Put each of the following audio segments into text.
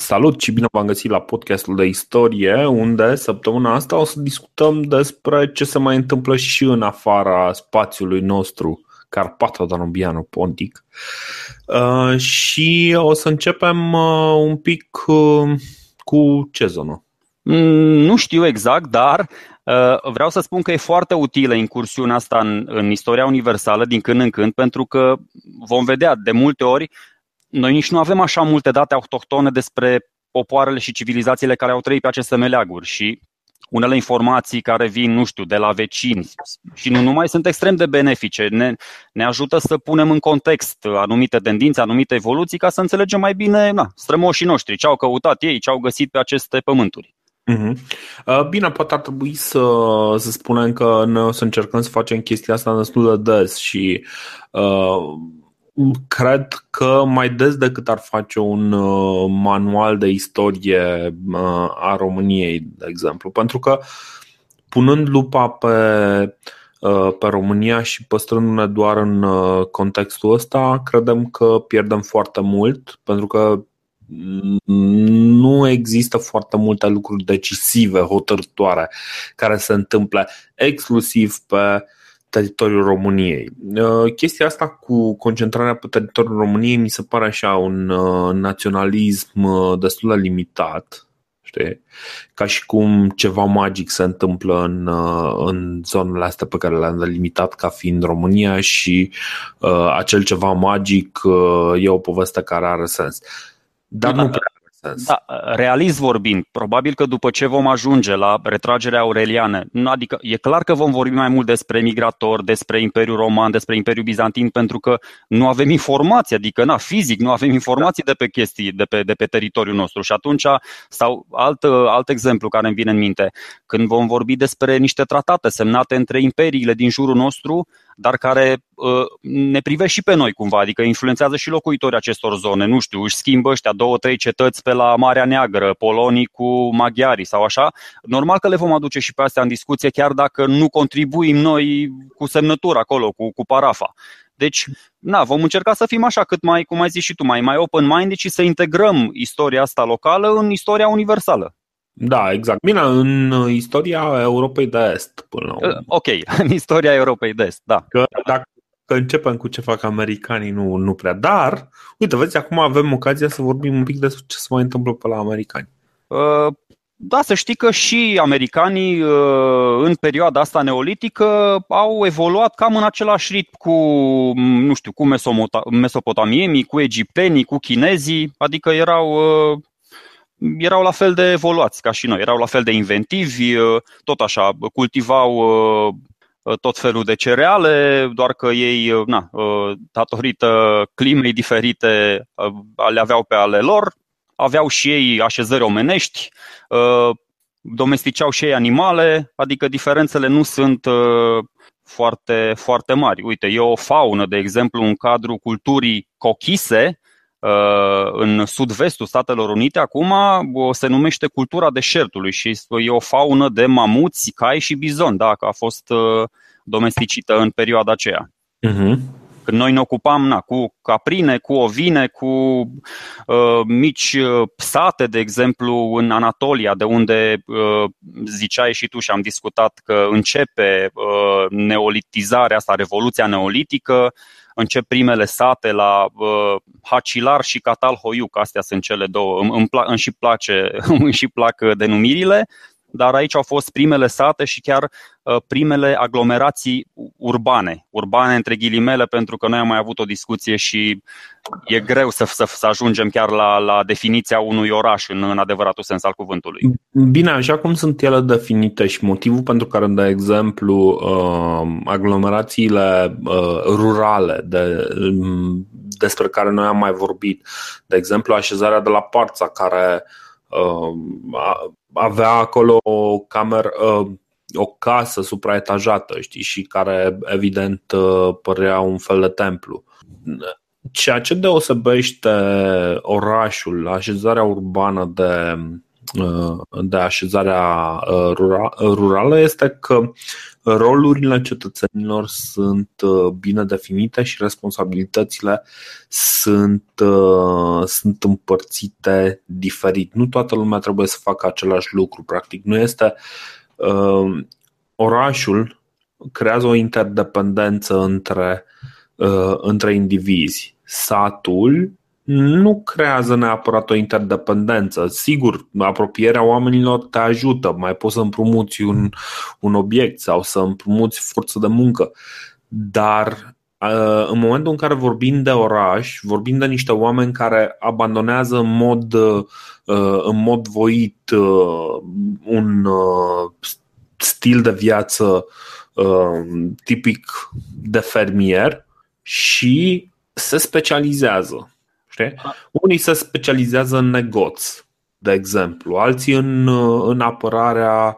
Salut și bine v-am găsit la podcastul de istorie, unde săptămâna asta o să discutăm despre ce se mai întâmplă și în afara spațiului nostru, Carpato-Danubiano Pontic. Uh, și o să începem uh, un pic uh, cu ce zonă? Mm, nu știu exact, dar uh, vreau să spun că e foarte utilă incursiunea asta în, în istoria universală din când în când, pentru că vom vedea de multe ori noi nici nu avem așa multe date autohtone despre popoarele și civilizațiile care au trăit pe aceste meleaguri și unele informații care vin, nu știu, de la vecini și nu numai sunt extrem de benefice. Ne, ne ajută să punem în context anumite tendințe, anumite evoluții ca să înțelegem mai bine na, strămoșii noștri, ce au căutat ei, ce au găsit pe aceste pământuri. Mhm. Uh, bine, poate ar trebui să, să spunem că noi o să încercăm să facem chestia asta destul de des și uh, cred că mai des decât ar face un uh, manual de istorie uh, a României, de exemplu. Pentru că punând lupa pe, uh, pe România și păstrându-ne doar în contextul ăsta, credem că pierdem foarte mult, pentru că nu există foarte multe lucruri decisive, hotărătoare, care se întâmple exclusiv pe teritoriul României. Uh, chestia asta cu concentrarea pe teritoriul României mi se pare așa un uh, naționalism uh, destul de limitat, știi? Ca și cum ceva magic se întâmplă în, în zonele astea pe care le-am delimitat ca fiind România și uh, acel ceva magic uh, e o poveste care are sens. Dar da, nu prea sens. Da, realist vorbind, probabil că după ce vom ajunge la retragerea aureliană, adică e clar că vom vorbi mai mult despre migrator, despre Imperiul Roman, despre Imperiul Bizantin, pentru că nu avem informații, adică na, fizic nu avem informații de pe chestii de pe, de pe teritoriul nostru. Și atunci, sau alt, alt exemplu care îmi vine în minte, când vom vorbi despre niște tratate semnate între imperiile din jurul nostru, dar care uh, ne privește și pe noi cumva, adică influențează și locuitorii acestor zone. Nu știu, își schimbă ăștia două, trei cetăți pe la Marea Neagră, polonii cu maghiarii sau așa. Normal că le vom aduce și pe astea în discuție, chiar dacă nu contribuim noi cu semnătura acolo, cu, cu parafa. Deci, na, vom încerca să fim așa cât mai, cum ai zis și tu, mai, mai open-minded și să integrăm istoria asta locală în istoria universală. Da, exact. Bine, în istoria Europei de Est, până la urmă. Ok, în istoria Europei de Est, da. Că dacă că începem cu ce fac americanii, nu, nu prea. Dar, uite, vezi, acum avem ocazia să vorbim un pic despre ce se mai întâmplă pe la americani. Uh, da, să știi că și americanii uh, în perioada asta neolitică au evoluat cam în același ritm cu, nu știu, cu mesopotamienii, cu egiptenii, cu chinezii, adică erau uh, erau la fel de evoluați ca și noi, erau la fel de inventivi, uh, tot așa, cultivau uh, tot felul de cereale, doar că ei, uh, na, datorită climei diferite, le aveau pe ale lor, aveau și ei așezări omenești, domesticeau și ei animale, adică diferențele nu sunt foarte, foarte mari. Uite, e o faună, de exemplu, în cadrul culturii cochise, Uh, în sud-vestul Statelor Unite, acum o se numește cultura deșertului și e o faună de mamuți, cai și bizon, da, că a fost uh, domesticită în perioada aceea. Uh-huh. Când noi ne ocupam na, cu caprine, cu ovine, cu uh, mici uh, sate, de exemplu, în Anatolia, de unde uh, ziceai și tu și am discutat că începe uh, neolitizarea asta, revoluția neolitică, încep primele sate la uh, Hacilar și Catalhoiuc, astea sunt cele două, îmi, îmi, pla- îmi și place, îmi și plac uh, denumirile, dar aici au fost primele sate și chiar uh, primele aglomerații urbane, urbane între ghilimele, pentru că noi am mai avut o discuție și e greu să, să, să ajungem chiar la, la definiția unui oraș în, în adevăratul sens al cuvântului. Bine, așa cum sunt ele definite și motivul pentru care, de exemplu, uh, aglomerațiile uh, rurale de, um, despre care noi am mai vorbit, de exemplu, așezarea de la Parța, care avea acolo o cameră, uh, o casă supraetajată, știi, și care evident uh, părea un fel de templu. Ceea ce deosebește orașul, așezarea urbană de, de așezarea rurală este că rolurile cetățenilor sunt bine definite și responsabilitățile sunt, sunt împărțite diferit. Nu toată lumea trebuie să facă același lucru, practic. Nu este orașul creează o interdependență între, între indivizi. Satul nu creează neapărat o interdependență. Sigur, apropierea oamenilor te ajută, mai poți să împrumuți un, un obiect sau să împrumuți forță de muncă, dar uh, în momentul în care vorbim de oraș, vorbim de niște oameni care abandonează în mod, uh, în mod voit uh, un stil de viață tipic de fermier și se specializează Știi? Unii se specializează în negoț, de exemplu, alții în, în, apărarea,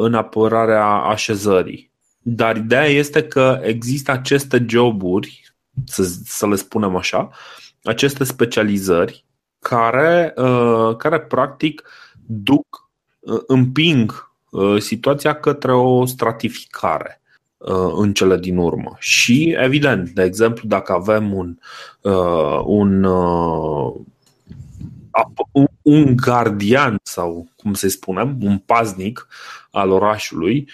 în apărarea așezării. Dar ideea este că există aceste joburi, să, să le spunem așa, aceste specializări care, care practic duc, împing situația către o stratificare. Uh, în cele din urmă. Și, evident, de exemplu, dacă avem un, uh, un, uh, un gardian sau, cum să spunem, un paznic al orașului,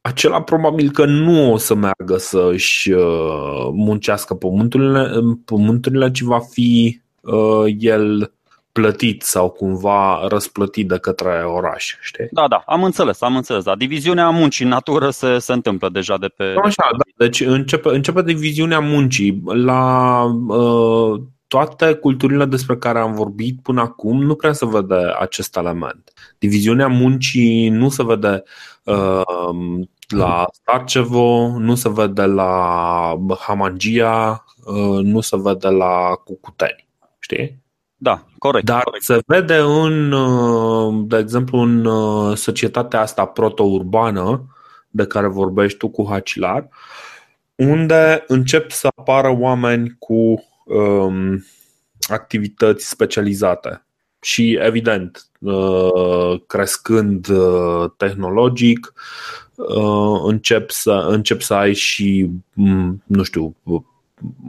acela probabil că nu o să meargă să își muncească pământurile, pământurile ci va fi el plătit sau cumva răsplătit de către oraș, știi? Da, da, am înțeles, am înțeles. Da. Diviziunea muncii în natură se, se întâmplă deja de pe... Așa, da. Deci începe, începe diviziunea muncii. La uh, toate culturile despre care am vorbit până acum nu prea se vede acest element. Diviziunea muncii nu se vede uh, la Starcevo, nu se vede la Hamangia, uh, nu se vede la Cucuteni. Știi? Da, corect. Dar corect. se vede în, uh, de exemplu, în uh, societatea asta proto-urbană de care vorbești tu cu Hacilar, unde încep să apară oameni cu um, activități specializate. Și, evident, uh, crescând tehnologic, încep să, încep să ai și, nu știu,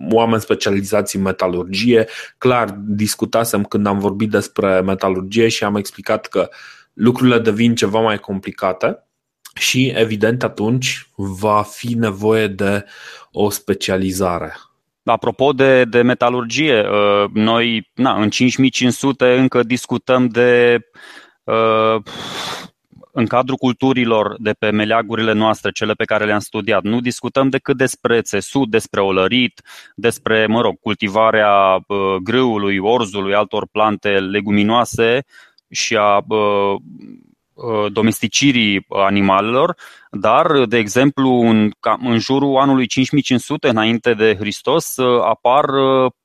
oameni specializați în metalurgie. Clar, discutasem când am vorbit despre metalurgie și am explicat că lucrurile devin ceva mai complicate și, evident, atunci va fi nevoie de o specializare. Apropo de, de metalurgie, uh, noi na, în 5500 încă discutăm de uh, în cadrul culturilor de pe meleagurile noastre, cele pe care le-am studiat, nu discutăm decât despre țesut, despre olărit, despre, mă rog, cultivarea grâului, orzului, altor plante leguminoase și a domesticirii animalelor, dar, de exemplu, în, în jurul anului 5500 înainte de Hristos apar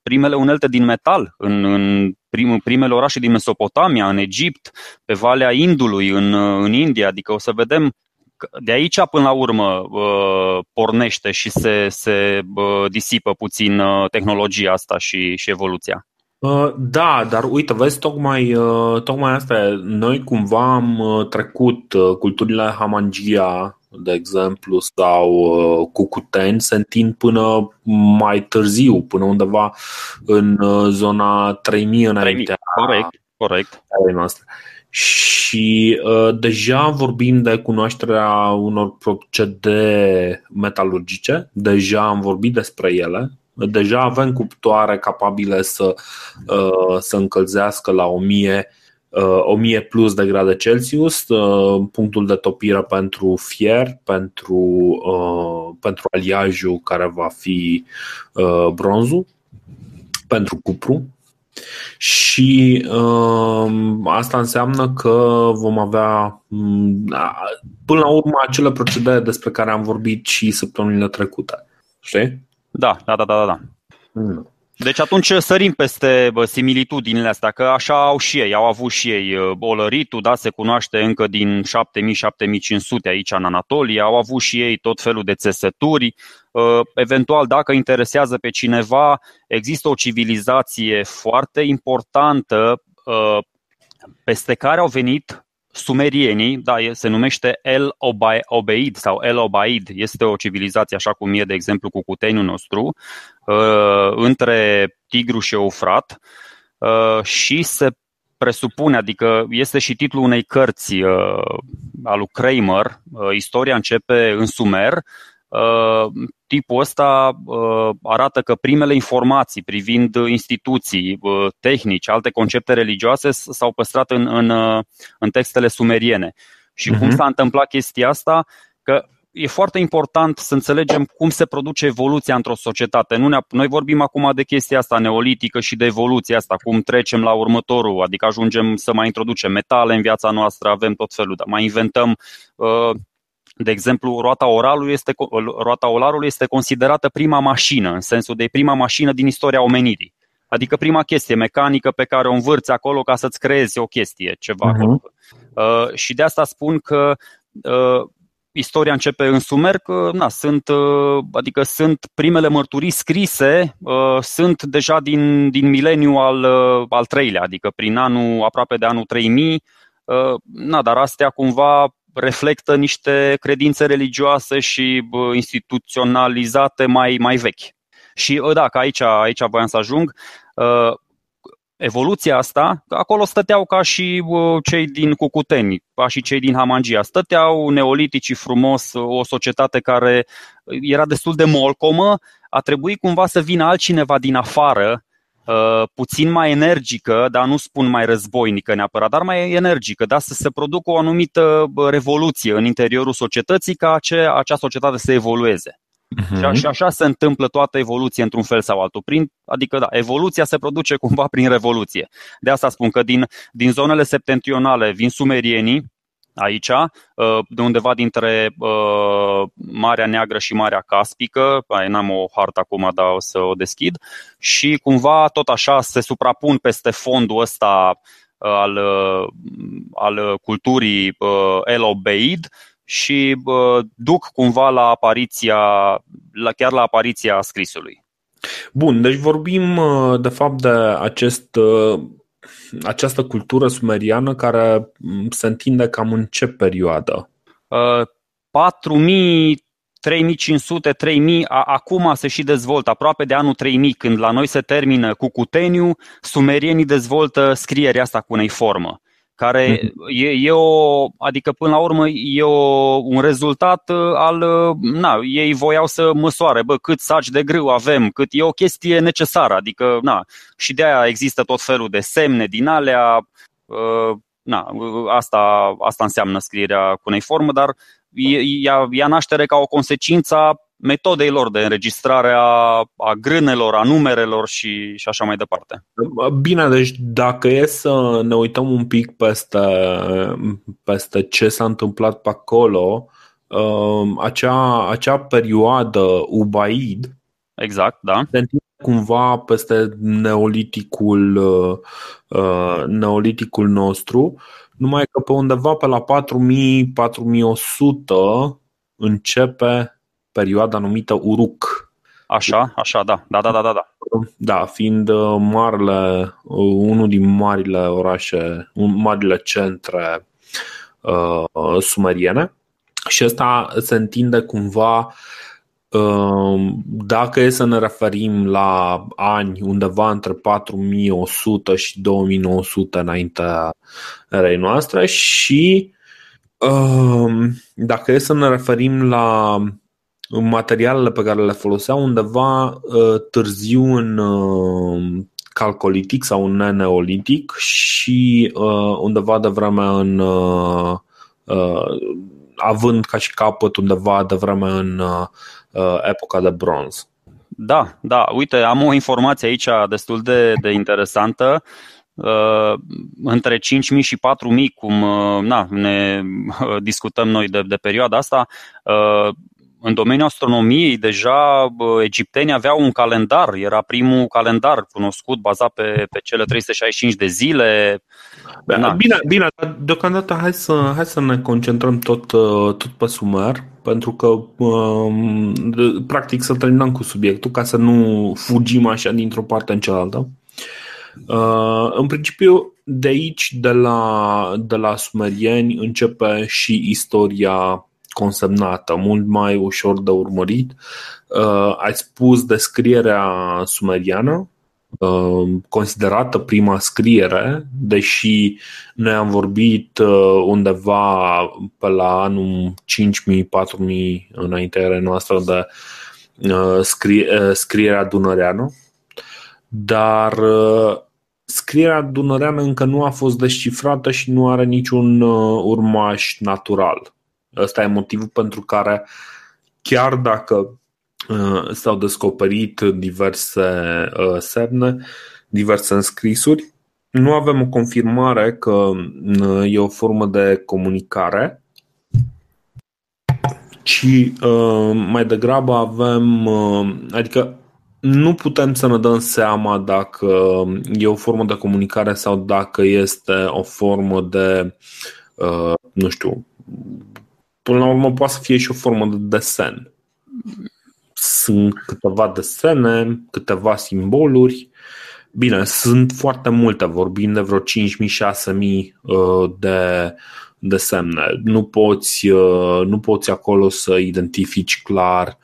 primele unelte din metal în, în prim, primele orașe din Mesopotamia, în Egipt, pe Valea Indului, în, în India, adică o să vedem de aici până la urmă pornește și se, se disipă puțin tehnologia asta și, și evoluția. Da, dar uite, vezi, tocmai, tocmai asta, noi cumva am trecut culturile Hamangia, de exemplu, sau uh, Cucuteni se întind până mai târziu, până undeva în uh, zona 3000 înaintea corect, corect. noastre. Și uh, deja vorbim de cunoașterea unor procede metalurgice, deja am vorbit despre ele, deja avem cuptoare capabile să, uh, să încălzească la 1000 1000 uh, plus de grade Celsius, uh, punctul de topire pentru fier, pentru, uh, pentru aliajul care va fi bronzul, pentru cupru. Și asta înseamnă că vom avea mm, până la urmă acele procedee despre care am vorbit și săptămânile trecute. Știi? Da, da, da, da, da. Mm. Deci atunci sărim peste similitudinile astea, că așa au și ei, au avut și ei olăritul, da, se cunoaște încă din 7000-7500 aici în Anatolia, au avut și ei tot felul de țesături. Eventual, dacă interesează pe cineva, există o civilizație foarte importantă peste care au venit sumerienii, da, se numește El Obeid sau El Obaid, este o civilizație așa cum e, de exemplu, cu cuteniul nostru, uh, între Tigru și Eufrat uh, și se presupune, adică este și titlul unei cărți uh, al lui Kramer, istoria începe în Sumer, tipul ăsta arată că primele informații privind instituții, tehnici, alte concepte religioase s-au păstrat în, în, în textele sumeriene. Și uh-huh. cum mhm. s-a întâmplat chestia asta? Că e foarte important să înțelegem cum se produce evoluția într-o societate. Nu ne, noi vorbim acum de chestia asta neolitică și de evoluția asta, cum trecem la următorul, adică ajungem să mai introducem metale în viața noastră, avem tot felul, dar mai inventăm uh, de exemplu, roata oralului este, roata olarului este considerată prima mașină, în sensul de prima mașină din istoria omenirii. Adică prima chestie mecanică pe care o învârți acolo ca să-ți creezi o chestie, ceva uh-huh. acolo. Uh, și de asta spun că uh, istoria începe în Sumer, că na, sunt, uh, adică sunt primele mărturii scrise, uh, sunt deja din, din mileniu al, uh, al treilea, adică prin anul, aproape de anul 3000, uh, na, dar astea cumva reflectă niște credințe religioase și instituționalizate mai, mai vechi. Și da, că aici, aici voiam să ajung, ă, evoluția asta, acolo stăteau ca și cei din Cucuteni, ca și cei din Hamangia. Stăteau neoliticii frumos, o societate care era destul de molcomă, a trebuit cumva să vină altcineva din afară Uh, puțin mai energică, dar nu spun mai războinică neapărat, dar mai energică, da? să se producă o anumită revoluție în interiorul societății ca acea, acea societate să evolueze. Uh-huh. Și așa se întâmplă toată evoluția într-un fel sau altul. Prin, adică, da, evoluția se produce cumva prin revoluție. De asta spun că din, din zonele septentrionale vin sumerienii, aici, uh, de undeva dintre uh, Marea Neagră și Marea Caspică, n-am o hartă acum, dar o să o deschid, și cumva tot așa se suprapun peste fondul ăsta uh, al, al culturii El Obeid și duc cumva la apariția, la, chiar la apariția scrisului. Bun, deci vorbim de fapt de acest această cultură sumeriană care mm, se întinde cam în ce perioadă? Uh, 4000 3500, 3000, acum se și dezvoltă, aproape de anul 3000, când la noi se termină cu Cuteniu, sumerienii dezvoltă scrierea asta cu unei formă care mhm. e, e o, adică până la urmă e o, un rezultat uh, al, uh, na, ei voiau să măsoare, bă, cât saci de grâu avem, cât e o chestie necesară, adică, na, și de aia există tot felul de semne din alea, uh, na, asta, asta înseamnă scrierea formă, dar ea, ea naștere ca o consecință a metodei lor de înregistrare a, a grânelor, a numerelor și, și așa mai departe. Bine, deci dacă e să ne uităm un pic peste, peste ce s-a întâmplat pe acolo, um, acea, acea perioadă Ubaid Exact, da. Se întinde cumva peste neoliticul, uh, neoliticul nostru, numai că pe undeva pe la 4000-4100 începe perioada numită Uruk. Așa, așa, da, da, da, da, da. Da, fiind uh, marele, uh, unul din marile orașe, marile centre uh, sumeriene și ăsta se întinde cumva uh, dacă e să ne referim la ani undeva între 4100 și 2900 înaintea erei noastre și dacă e să ne referim la materialele pe care le foloseau undeva uh, târziu în uh, calcolitic sau în neolitic și uh, undeva de vreme în având ca și capăt undeva de vreme în epoca de bronz. Da, da, uite, am o informație aici destul de, de interesantă. Uh, între 5.000 și 4.000, cum uh, na, ne uh, discutăm noi de, de perioada asta, în domeniul astronomiei, deja egiptenii aveau un calendar, era primul calendar cunoscut, bazat pe, pe cele 365 de zile. Da, bine, bine, deocamdată hai să, hai să ne concentrăm tot, tot pe Sumer, pentru că um, practic să terminăm cu subiectul, ca să nu fugim așa dintr-o parte în cealaltă. Uh, în principiu, de aici, de la, de la sumerieni, începe și istoria consemnată, mult mai ușor de urmărit. Uh, ai spus descrierea sumeriană, uh, considerată prima scriere, deși noi am vorbit uh, undeva pe la anul 5000-4000 înaintea noastră de uh, scrie, uh, scrierea dunăreană, dar scrierea dunăreană încă nu a fost descifrată și nu are niciun urmaș natural. Ăsta e motivul pentru care chiar dacă uh, s-au descoperit diverse uh, semne, diverse înscrisuri, nu avem o confirmare că uh, e o formă de comunicare, ci mai degrabă avem, adică nu putem să ne dăm seama dacă e o formă de comunicare sau dacă este o formă de, nu știu, până la urmă poate să fie și o formă de desen. Sunt câteva desene, câteva simboluri. Bine, sunt foarte multe, vorbim de vreo 5.000-6.000 uh, de, de semne. Nu poți, uh, nu poți acolo să identifici clar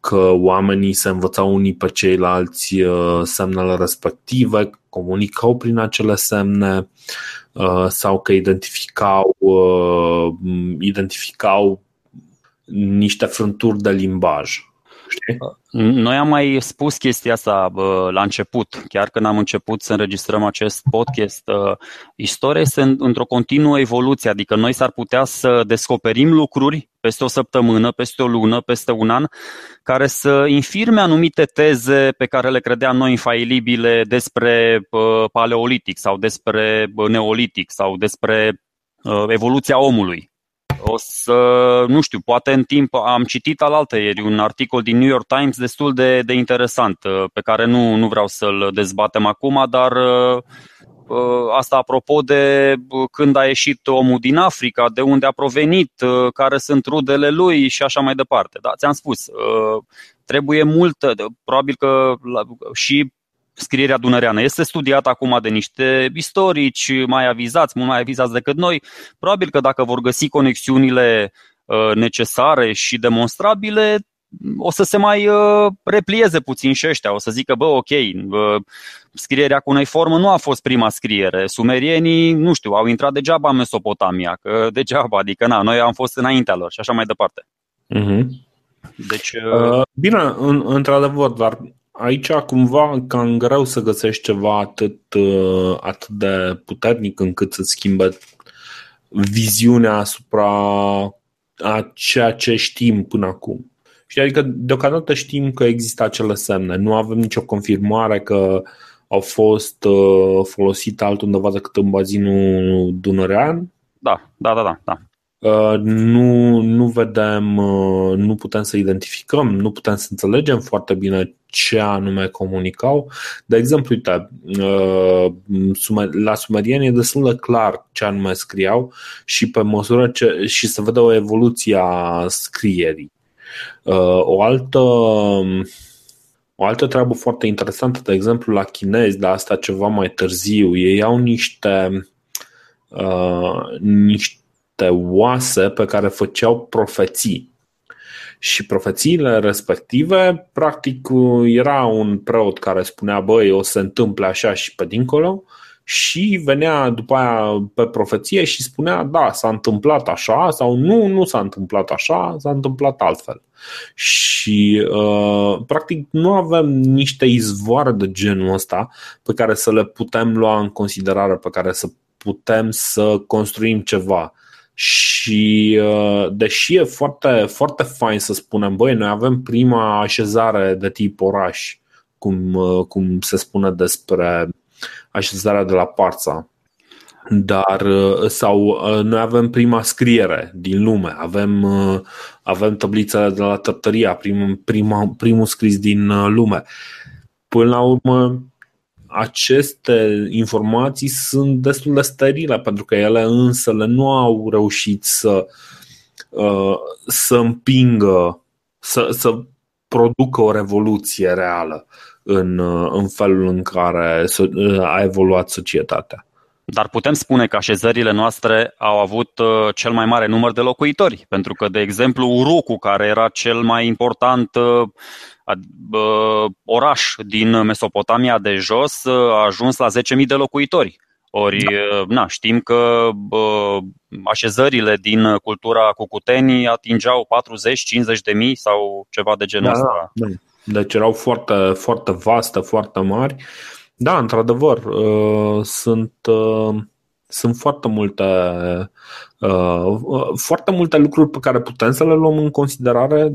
că oamenii se învățau unii pe ceilalți uh, semnele respective, comunicau prin acele semne uh, sau că identificau, uh, identificau niște frânturi de limbaj. Știi? Noi am mai spus chestia asta la început, chiar când am început să înregistrăm acest podcast. Istoria este într-o continuă evoluție, adică noi s-ar putea să descoperim lucruri peste o săptămână, peste o lună, peste un an, care să infirme anumite teze pe care le credeam noi infailibile despre paleolitic sau despre neolitic sau despre evoluția omului. O să, nu știu, poate în timp am citit alaltă ieri un articol din New York Times destul de, de interesant, pe care nu, nu vreau să-l dezbatem acum, dar Uh, asta apropo de uh, când a ieșit omul din Africa, de unde a provenit, uh, care sunt rudele lui și așa mai departe. Da, ți-am spus, trebuie multă, probabil că și scrierea dunăreană este studiată acum de niște istorici mai avizați, mult mai avizați decât noi. Probabil că dacă vor găsi conexiunile necesare și demonstrabile, o să se mai uh, replieze puțin și ăștia, o să zică, bă, ok, uh, scrierea cu formă nu a fost prima scriere. Sumerienii, nu știu, au intrat degeaba în Mesopotamia, că degeaba, adică na, noi am fost înaintea lor și așa mai departe. Uh-huh. Deci, uh... Uh, bine, în, într-adevăr, dar aici cumva cam greu să găsești ceva atât, uh, atât de puternic încât să schimbe viziunea asupra a ceea ce știm până acum. Și adică deocamdată știm că există acele semne. Nu avem nicio confirmare că au fost uh, folosite altundeva decât în bazinul dunărean. Da, da, da, da. da. Uh, nu, nu vedem, uh, nu putem să identificăm, nu putem să înțelegem foarte bine ce anume comunicau. De exemplu, uite, la sumerieni e destul de clar ce anume scriau și pe măsură ce și să vedă o evoluție a scrierii. Uh, o altă, o altă treabă foarte interesantă, de exemplu, la chinezi, dar asta ceva mai târziu, ei au niște, uh, niște oase pe care făceau profeții. Și profețiile respective, practic, era un preot care spunea, băi, o să se întâmple așa și pe dincolo, și venea după aia pe profeție și spunea, da, s-a întâmplat așa sau nu, nu s-a întâmplat așa, s-a întâmplat altfel. Și uh, practic nu avem niște izvoare de genul ăsta pe care să le putem lua în considerare, pe care să putem să construim ceva. Și uh, deși e foarte, foarte fain să spunem, băi, noi avem prima așezare de tip oraș, cum, uh, cum se spune despre așezarea de la Parța. Dar uh, sau uh, noi avem prima scriere din lume, avem, uh, avem tablița de la Tărtăria, prim, prima, primul scris din lume. Până la urmă, aceste informații sunt destul de sterile pentru că ele însă le nu au reușit să, să împingă, să, să producă o revoluție reală în, în felul în care a evoluat societatea. Dar putem spune că așezările noastre au avut uh, cel mai mare număr de locuitori, pentru că, de exemplu, Urucu, care era cel mai important uh, uh, oraș din Mesopotamia de jos, a ajuns la 10.000 de locuitori. Ori, da. na, știm că bă, așezările din cultura cucutenii atingeau 40-50 de mii sau ceva de genul da, ăsta. Da. Deci erau foarte, foarte vaste, foarte mari. Da, într-adevăr, uh, sunt, uh, sunt foarte multe, uh, foarte multe lucruri pe care putem să le luăm în considerare,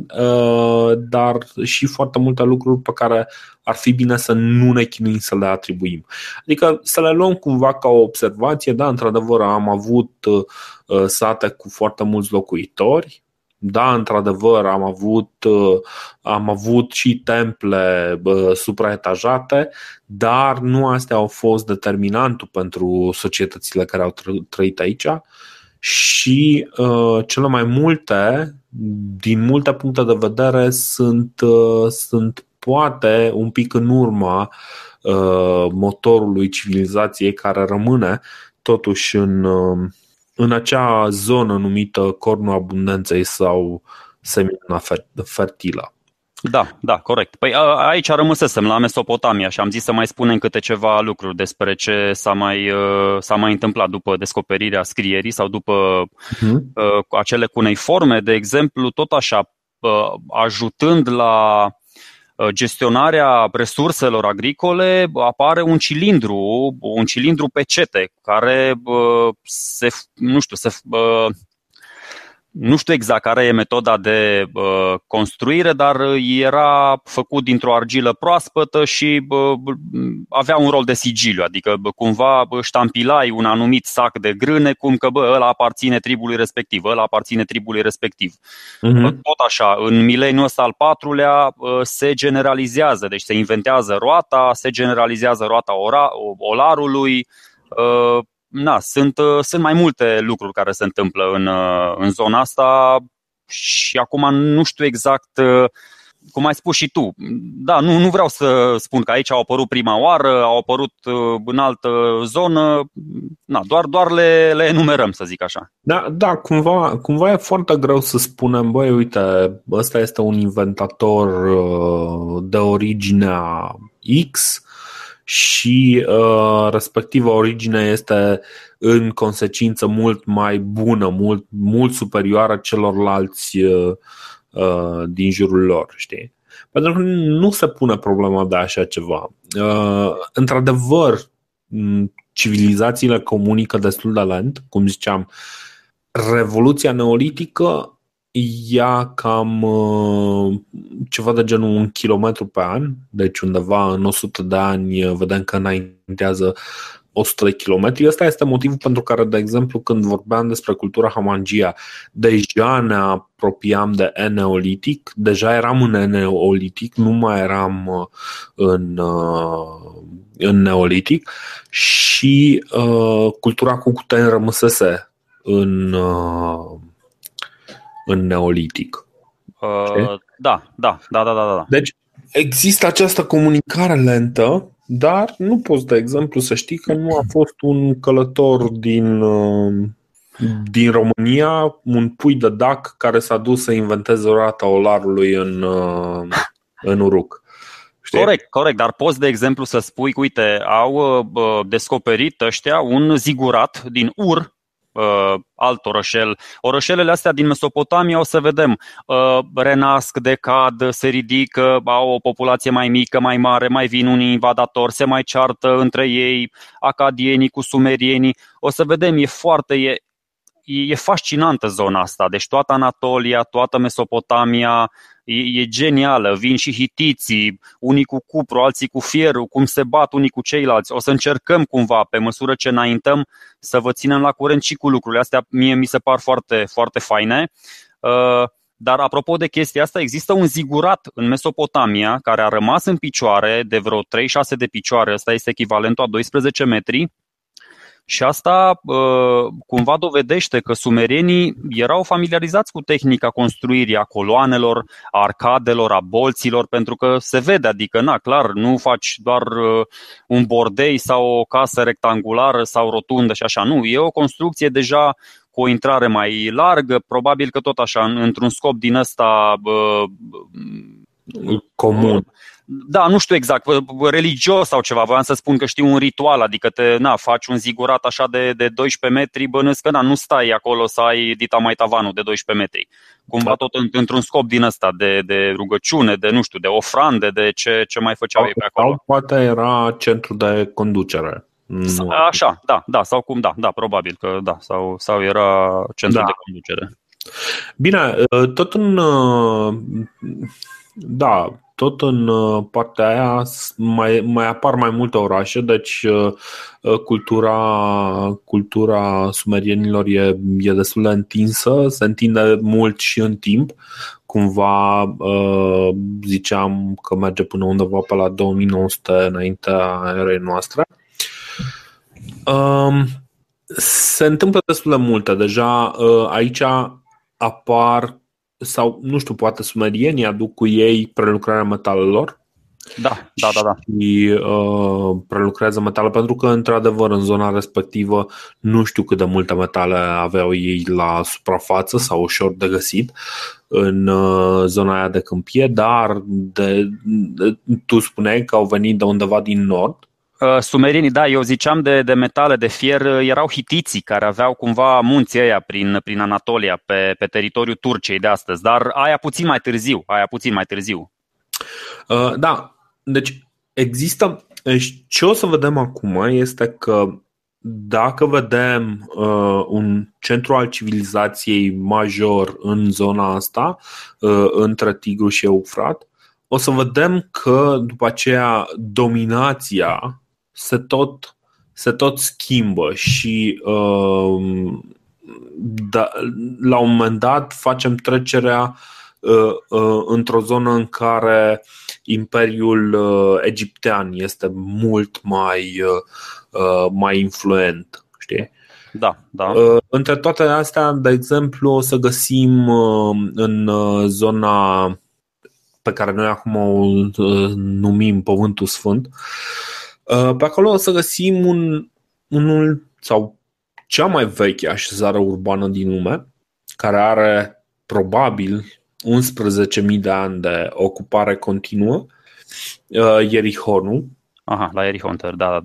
dar și foarte multe lucruri pe care ar fi bine să nu ne chinuim să le atribuim. Adică să le luăm cumva ca o observație, da, într-adevăr am avut sate cu foarte mulți locuitori, da, într-adevăr, am avut, uh, am avut și temple supraetajate, dar nu astea au fost determinantul pentru societățile care au trăit aici și uh, cele mai multe, din multe puncte de vedere, sunt, uh, sunt poate un pic în urma uh, motorului civilizației care rămâne totuși în, uh, în acea zonă numită cornul abundenței sau semina fertilă. Da, da, corect. Păi a, aici rămăsesem la Mesopotamia și am zis să mai spunem câte ceva lucruri despre ce s-a mai, uh, s-a mai întâmplat după descoperirea scrierii sau după uh-huh. uh, acele cuneiforme, de exemplu, tot așa, uh, ajutând la Uh, gestionarea resurselor agricole apare un cilindru, un cilindru pe cete care uh, se, nu știu, se, uh, nu știu exact care e metoda de uh, construire, dar era făcut dintr-o argilă proaspătă și uh, avea un rol de sigiliu, adică bă, cumva ștampilai un anumit sac de grâne, cum că bă, ăla aparține tribului respectiv, ăla aparține tribului respectiv. Uh-huh. Tot așa, în mileniul ăsta al patrulea uh, se generalizează, deci se inventează roata, se generalizează roata ora, olarului, uh, na, sunt, uh, sunt mai multe lucruri care se întâmplă în, uh, în zona asta și acum nu știu exact uh, cum ai spus și tu, da, nu, nu vreau să spun că aici au apărut prima oară, au apărut în altă zonă, na, doar, doar le, le enumerăm, să zic așa. Da, da cumva, cumva e foarte greu să spunem, băi, uite, ăsta este un inventator de originea X, și uh, respectiva origine este în consecință mult mai bună, mult, mult superioară celorlalți uh, uh, din jurul lor, știi? Pentru că nu se pune problema de așa ceva. Uh, într-adevăr, civilizațiile comunică destul de lent, cum ziceam, Revoluția neolitică ia cam uh, ceva de genul un kilometru pe an, deci undeva în 100 de ani uh, vedem că înaintează 100 de kilometri. Ăsta este motivul pentru care, de exemplu, când vorbeam despre cultura Hamangia, deja ne apropiam de neolitic, deja eram în neolitic, nu mai eram uh, în, în neolitic și uh, cultura cu cuteni rămăsese în uh, în neolitic. Uh, da, da, da, da, da, da. Deci există această comunicare lentă, dar nu poți, de exemplu, să știi că nu a fost un călător din, uh, din România, un pui de dac care s-a dus să inventeze rata olarului în, uh, în Uruc. Știi? Corect, corect, dar poți, de exemplu, să spui, uite, au uh, descoperit ăștia un zigurat din Ur, uh, alt orășel. Orășelele astea din Mesopotamia o să vedem uh, renasc, decad, se ridică, au o populație mai mică, mai mare, mai vin unii invadatori, se mai ceartă între ei, acadienii cu sumerienii. O să vedem, e foarte, e, e fascinantă zona asta. Deci toată Anatolia, toată Mesopotamia, e, e genială. Vin și hitiții, unii cu cupru, alții cu fierul, cum se bat unii cu ceilalți. O să încercăm cumva, pe măsură ce înaintăm, să vă ținem la curent și cu lucrurile astea. Mie mi se par foarte, foarte faine. Uh, dar apropo de chestia asta, există un zigurat în Mesopotamia care a rămas în picioare de vreo 3-6 de picioare, ăsta este echivalentul a 12 metri, Și asta uh, cumva dovedește că sumerienii erau familiarizați cu tehnica construirii a coloanelor, a arcadelor, a bolților, pentru că se vede, adică, na, clar, nu faci doar uh, un bordei sau o casă rectangulară sau rotundă și așa, nu, e o construcție deja cu o intrare mai largă, probabil că tot așa, într-un scop din ăsta comun. Da, nu știu exact, religios sau ceva, voiam să spun că știu un ritual, adică te, na, faci un zigurat așa de, de 12 metri, bănesc că na, nu stai acolo să ai dita mai tavanul de 12 metri. Cumva da. tot într-un scop din ăsta de, de rugăciune, de nu știu, de ofrande, de ce, ce mai făceau sau, ei pe acolo. Sau poate era centru de conducere. Nu. Așa, da, da, sau cum, da, da, probabil că da, sau, sau era centru da. de conducere. Bine, tot în da, tot în uh, partea aia mai, mai apar mai multe orașe, deci uh, uh, cultura, cultura sumerienilor e, e destul de întinsă, se întinde mult și în timp. Cumva ziceam că merge până undeva pe la 2900 înaintea erei noastre. Um, se întâmplă destul de multe. Deja aici apar sau, nu știu, poate sumerienii aduc cu ei prelucrarea metalelor. Da, da, da. da. Și uh, prelucrează metale, pentru că, într-adevăr, în zona respectivă nu știu cât de multe metale aveau ei la suprafață sau ușor de găsit în uh, zona aia de câmpie, dar de, de, tu spuneai că au venit de undeva din nord Uh, sumerienii, da, eu ziceam de, de metale, de fier, uh, erau hitiții care aveau cumva munții ăia prin, prin Anatolia, pe, pe teritoriul Turciei de astăzi, dar aia puțin mai târziu, aia puțin mai târziu. Uh, da, deci există, deci ce o să vedem acum este că dacă vedem uh, un centru al civilizației major în zona asta, uh, între Tigru și Eufrat, o să vedem că după aceea dominația se tot, se tot schimbă și uh, da, la un moment dat facem trecerea uh, uh, într-o zonă în care Imperiul uh, Egiptean este mult mai, uh, uh mai influent. Știi? Da, da. Uh, între toate astea, de exemplu, o să găsim uh, în uh, zona pe care noi acum o uh, numim Pământul Sfânt, uh, Uh, pe acolo o să găsim un, unul sau cea mai veche așezare urbană din lume, care are probabil 11.000 de ani de ocupare continuă, uh, Ierihonul. Aha, la Ierihon, da, da, da.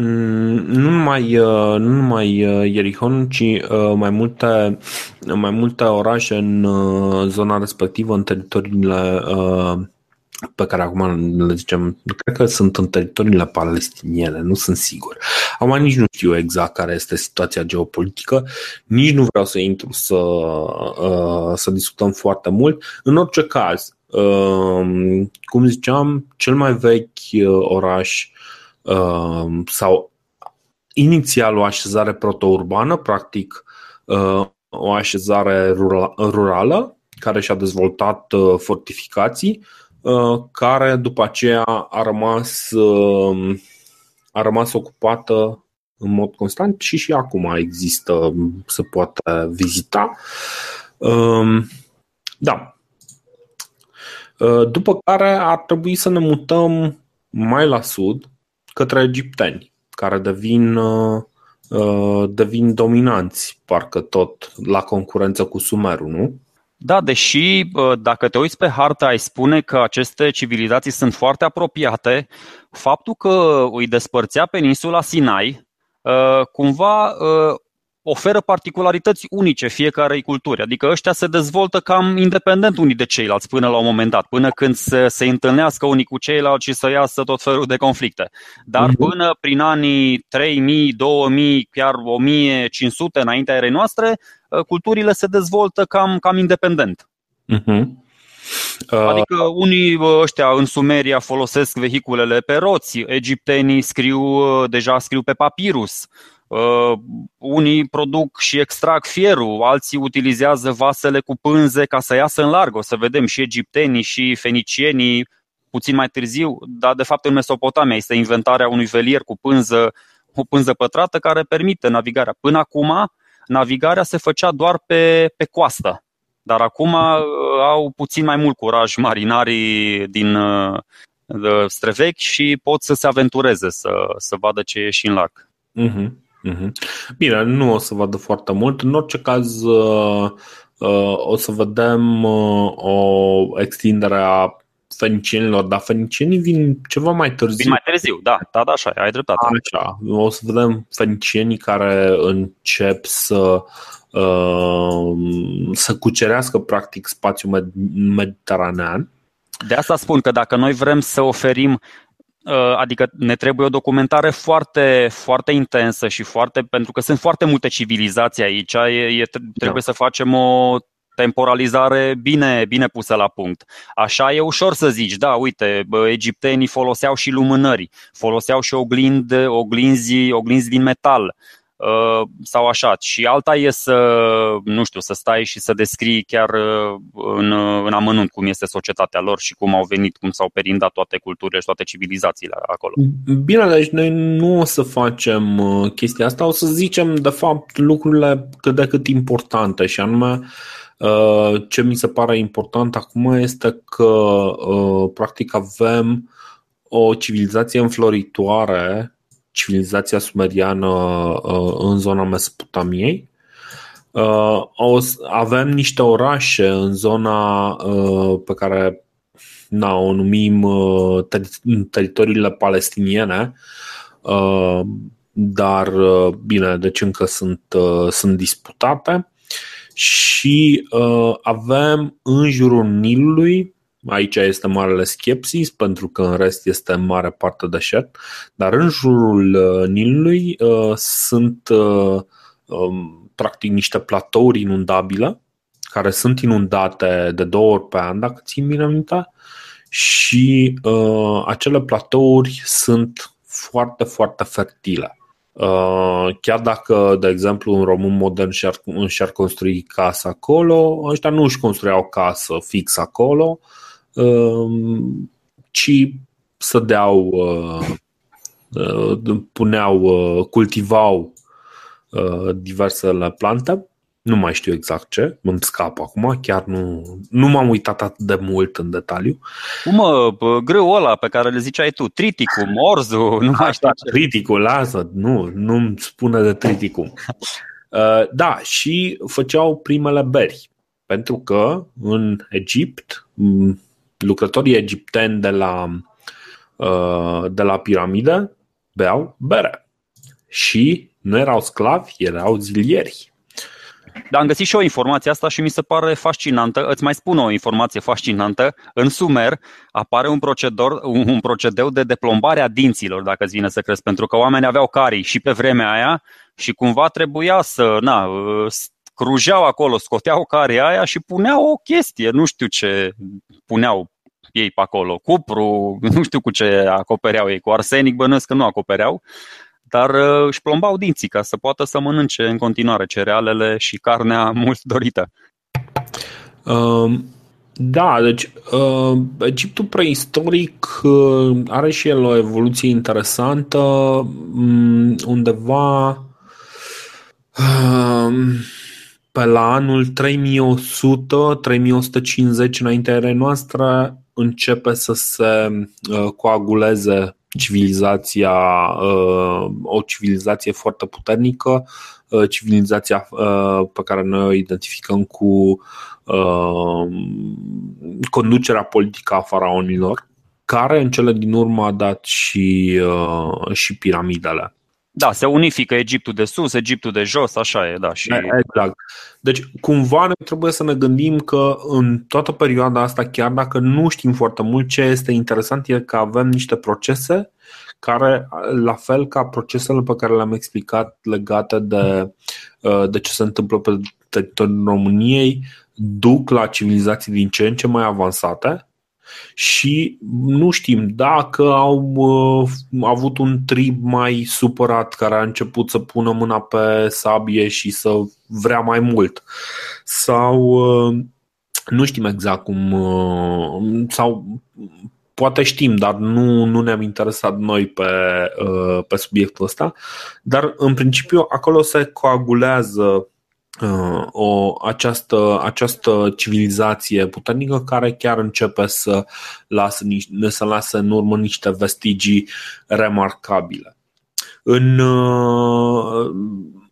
Mm, nu numai, nu numai Ierihon, ci mai multe, mai multe orașe în zona respectivă, în teritoriile pe care acum le zicem, cred că sunt în teritoriile palestiniene, nu sunt sigur. Acum nici nu știu exact care este situația geopolitică, nici nu vreau să intru să, uh, să discutăm foarte mult. În orice caz, um, cum ziceam, cel mai vechi uh, oraș um, sau inițial o așezare protourbană, practic uh, o așezare rurală care și-a dezvoltat fortificații Uh, care după aceea a rămas, uh, a rămas ocupată în mod constant și și acum există, se poate vizita. Um, da. Uh, după care ar trebui să ne mutăm mai la sud către egipteni, care devin, devin dominanți, parcă tot, la concurență cu Sumerul, nu? Da, deși dacă te uiți pe harta ai spune că aceste civilizații sunt foarte apropiate, faptul că îi despărțea peninsula Sinai ă, cumva ă, oferă particularități unice fiecarei culturi. Adică ăștia se dezvoltă cam independent unii de ceilalți până la un moment dat, până când se, se întâlnească unii cu ceilalți și să iasă tot felul de conflicte. Dar uh-huh. până prin anii 3000, 2000, chiar 1500 înaintea erei noastre, ă, culturile se dezvoltă cam, cam independent. Uh-huh. Uh... Adică unii ăștia în Sumeria folosesc vehiculele pe roți, egiptenii scriu, deja scriu pe papirus, Uh, unii produc și extrag fierul, alții utilizează vasele cu pânze ca să iasă în larg. O să vedem și egiptenii și fenicienii puțin mai târziu, dar de fapt în Mesopotamia este inventarea unui velier cu pânză o pânză pătrată care permite navigarea. Până acum, navigarea se făcea doar pe, pe coastă. Dar acum uh, au puțin mai mult curaj marinarii din uh, Strevechi și pot să se aventureze, să, să vadă ce e și în larg. Uh-huh. Uh-huh. Bine, nu o să vadă foarte mult. În orice caz, uh, uh, o să vedem uh, o extindere a fenicienilor, dar fenicienii vin ceva mai târziu. Vin mai târziu, da, da, da, așa, ai dreptate. Așa, o să vedem fenicienii care încep să uh, să cucerească practic spațiul mediteranean. De asta spun că dacă noi vrem să oferim uh, Adică ne trebuie o documentare foarte, foarte intensă și foarte. pentru că sunt foarte multe civilizații aici. E, e, trebuie da. să facem o temporalizare bine, bine pusă la punct. Așa e ușor să zici, da, uite, egiptenii foloseau și lumânări, foloseau și oglind, oglinzi, oglinzi din metal uh, sau așa. Și alta e să, nu știu, să stai și să descrii chiar uh, în, în amănunt cum este societatea lor și cum au venit, cum s-au perindat toate culturile și toate civilizațiile acolo. Bine, deci noi nu o să facem uh, chestia asta, o să zicem, de fapt, lucrurile cât de cât importante și anume Uh, ce mi se pare important acum este că uh, practic avem o civilizație înfloritoare, civilizația sumeriană uh, în zona Mesopotamiei. Avem niște orașe în zona pe care na, o numim teritoriile palestiniene, dar bine, deci încă sunt, sunt disputate și uh, avem în jurul Nilului, aici este marele skepsis pentru că în rest este în mare parte deșert, dar în jurul uh, Nilului uh, sunt uh, um, practic niște platouri inundabile care sunt inundate de două ori pe an, dacă țin bine minte, și uh, acele platouri sunt foarte, foarte fertile. Uh, chiar dacă, de exemplu, un român modern și-ar, și-ar construi casa acolo, ăștia nu își construiau casă fix acolo, um, ci sădeau, uh, uh, puneau, cultivau diversele plante nu mai știu exact ce, îmi scap acum, chiar nu, nu m-am uitat atât de mult în detaliu. Cum mă, grâul ăla pe care le ziceai tu, triticum, orzu, nu mai știu ce. Triticul, lasă, nu, nu-mi spune de triticum. Uh, da, și făceau primele beri, pentru că în Egipt, lucrătorii egipteni de la, uh, de la piramide beau bere și nu erau sclavi, erau zilieri. Dar am găsit și o informație asta și mi se pare fascinantă. Îți mai spun o informație fascinantă. În Sumer apare un, procedor, un procedeu de deplombare a dinților, dacă îți vine să crezi, pentru că oamenii aveau carii și pe vremea aia și cumva trebuia să, na, crujeau acolo, scoteau carii aia și puneau o chestie, nu știu ce puneau ei pe acolo, cupru, nu știu cu ce acopereau ei, cu arsenic bănesc că nu acopereau, dar uh, își plombau dinții ca să poată să mănânce în continuare cerealele și carnea mult dorită. Um, da, deci uh, Egiptul preistoric uh, are și el o evoluție interesantă um, undeva uh, pe la anul 3100-3150 înaintea erei noastre începe să se uh, coaguleze civilizația, uh, o civilizație foarte puternică, uh, civilizația uh, pe care noi o identificăm cu conducerea politică a faraonilor, care în cele din urmă a dat și, și piramidele. Da, se unifică Egiptul de sus, Egiptul de jos, așa e, da. Și... Exact. Deci, cumva ne trebuie să ne gândim că în toată perioada asta, chiar dacă nu știm foarte mult, ce este interesant e că avem niște procese care, la fel ca procesele pe care le-am explicat legate de, de ce se întâmplă pe teritoriul României, duc la civilizații din ce în ce mai avansate, și nu știm dacă au uh, avut un trib mai supărat care a început să pună mâna pe sabie și să vrea mai mult sau uh, nu știm exact cum uh, sau poate știm, dar nu, nu ne-am interesat noi pe, uh, pe subiectul ăsta. Dar, în principiu, acolo se coagulează uh, o, această, această civilizație puternică care chiar începe să lasă, să lasă în urmă niște vestigii remarcabile. În,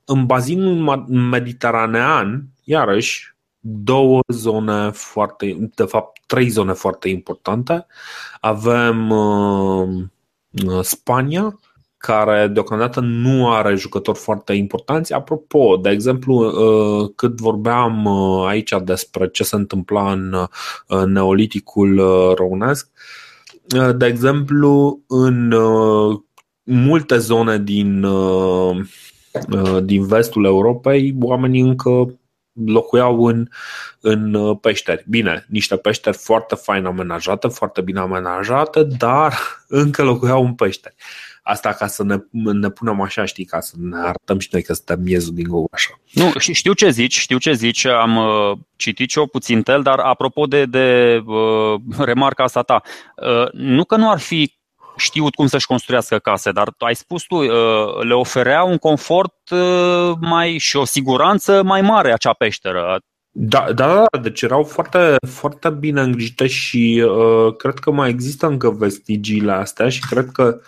în bazinul mediteranean, iarăși, două zone foarte, de fapt, trei zone foarte importante. Avem uh, Spania, care deocamdată nu are jucători foarte importanți. Apropo, de exemplu, uh, cât vorbeam uh, aici despre ce se întâmpla în uh, neoliticul românesc, de exemplu, în multe zone din, din vestul Europei, oamenii încă locuiau în, în uh, peșteri. Bine, niște peșteri foarte fain amenajate, foarte bine amenajate, dar încă locuiau în peșteri. Asta ca să ne, ne punem așa, știi, ca să ne arătăm și noi că suntem miezul din gou așa. Nu, știu ce zici, știu ce zici, am uh, citit și eu puțin tel, dar apropo de, de uh, remarca asta ta, uh, nu că nu ar fi știut cum să-și construiască case, dar tu ai spus tu, uh, le oferea un confort uh, mai și o siguranță mai mare acea peșteră. Da, da, da, deci erau foarte, foarte bine îngrijite și uh, cred că mai există încă vestigiile astea și cred că uh,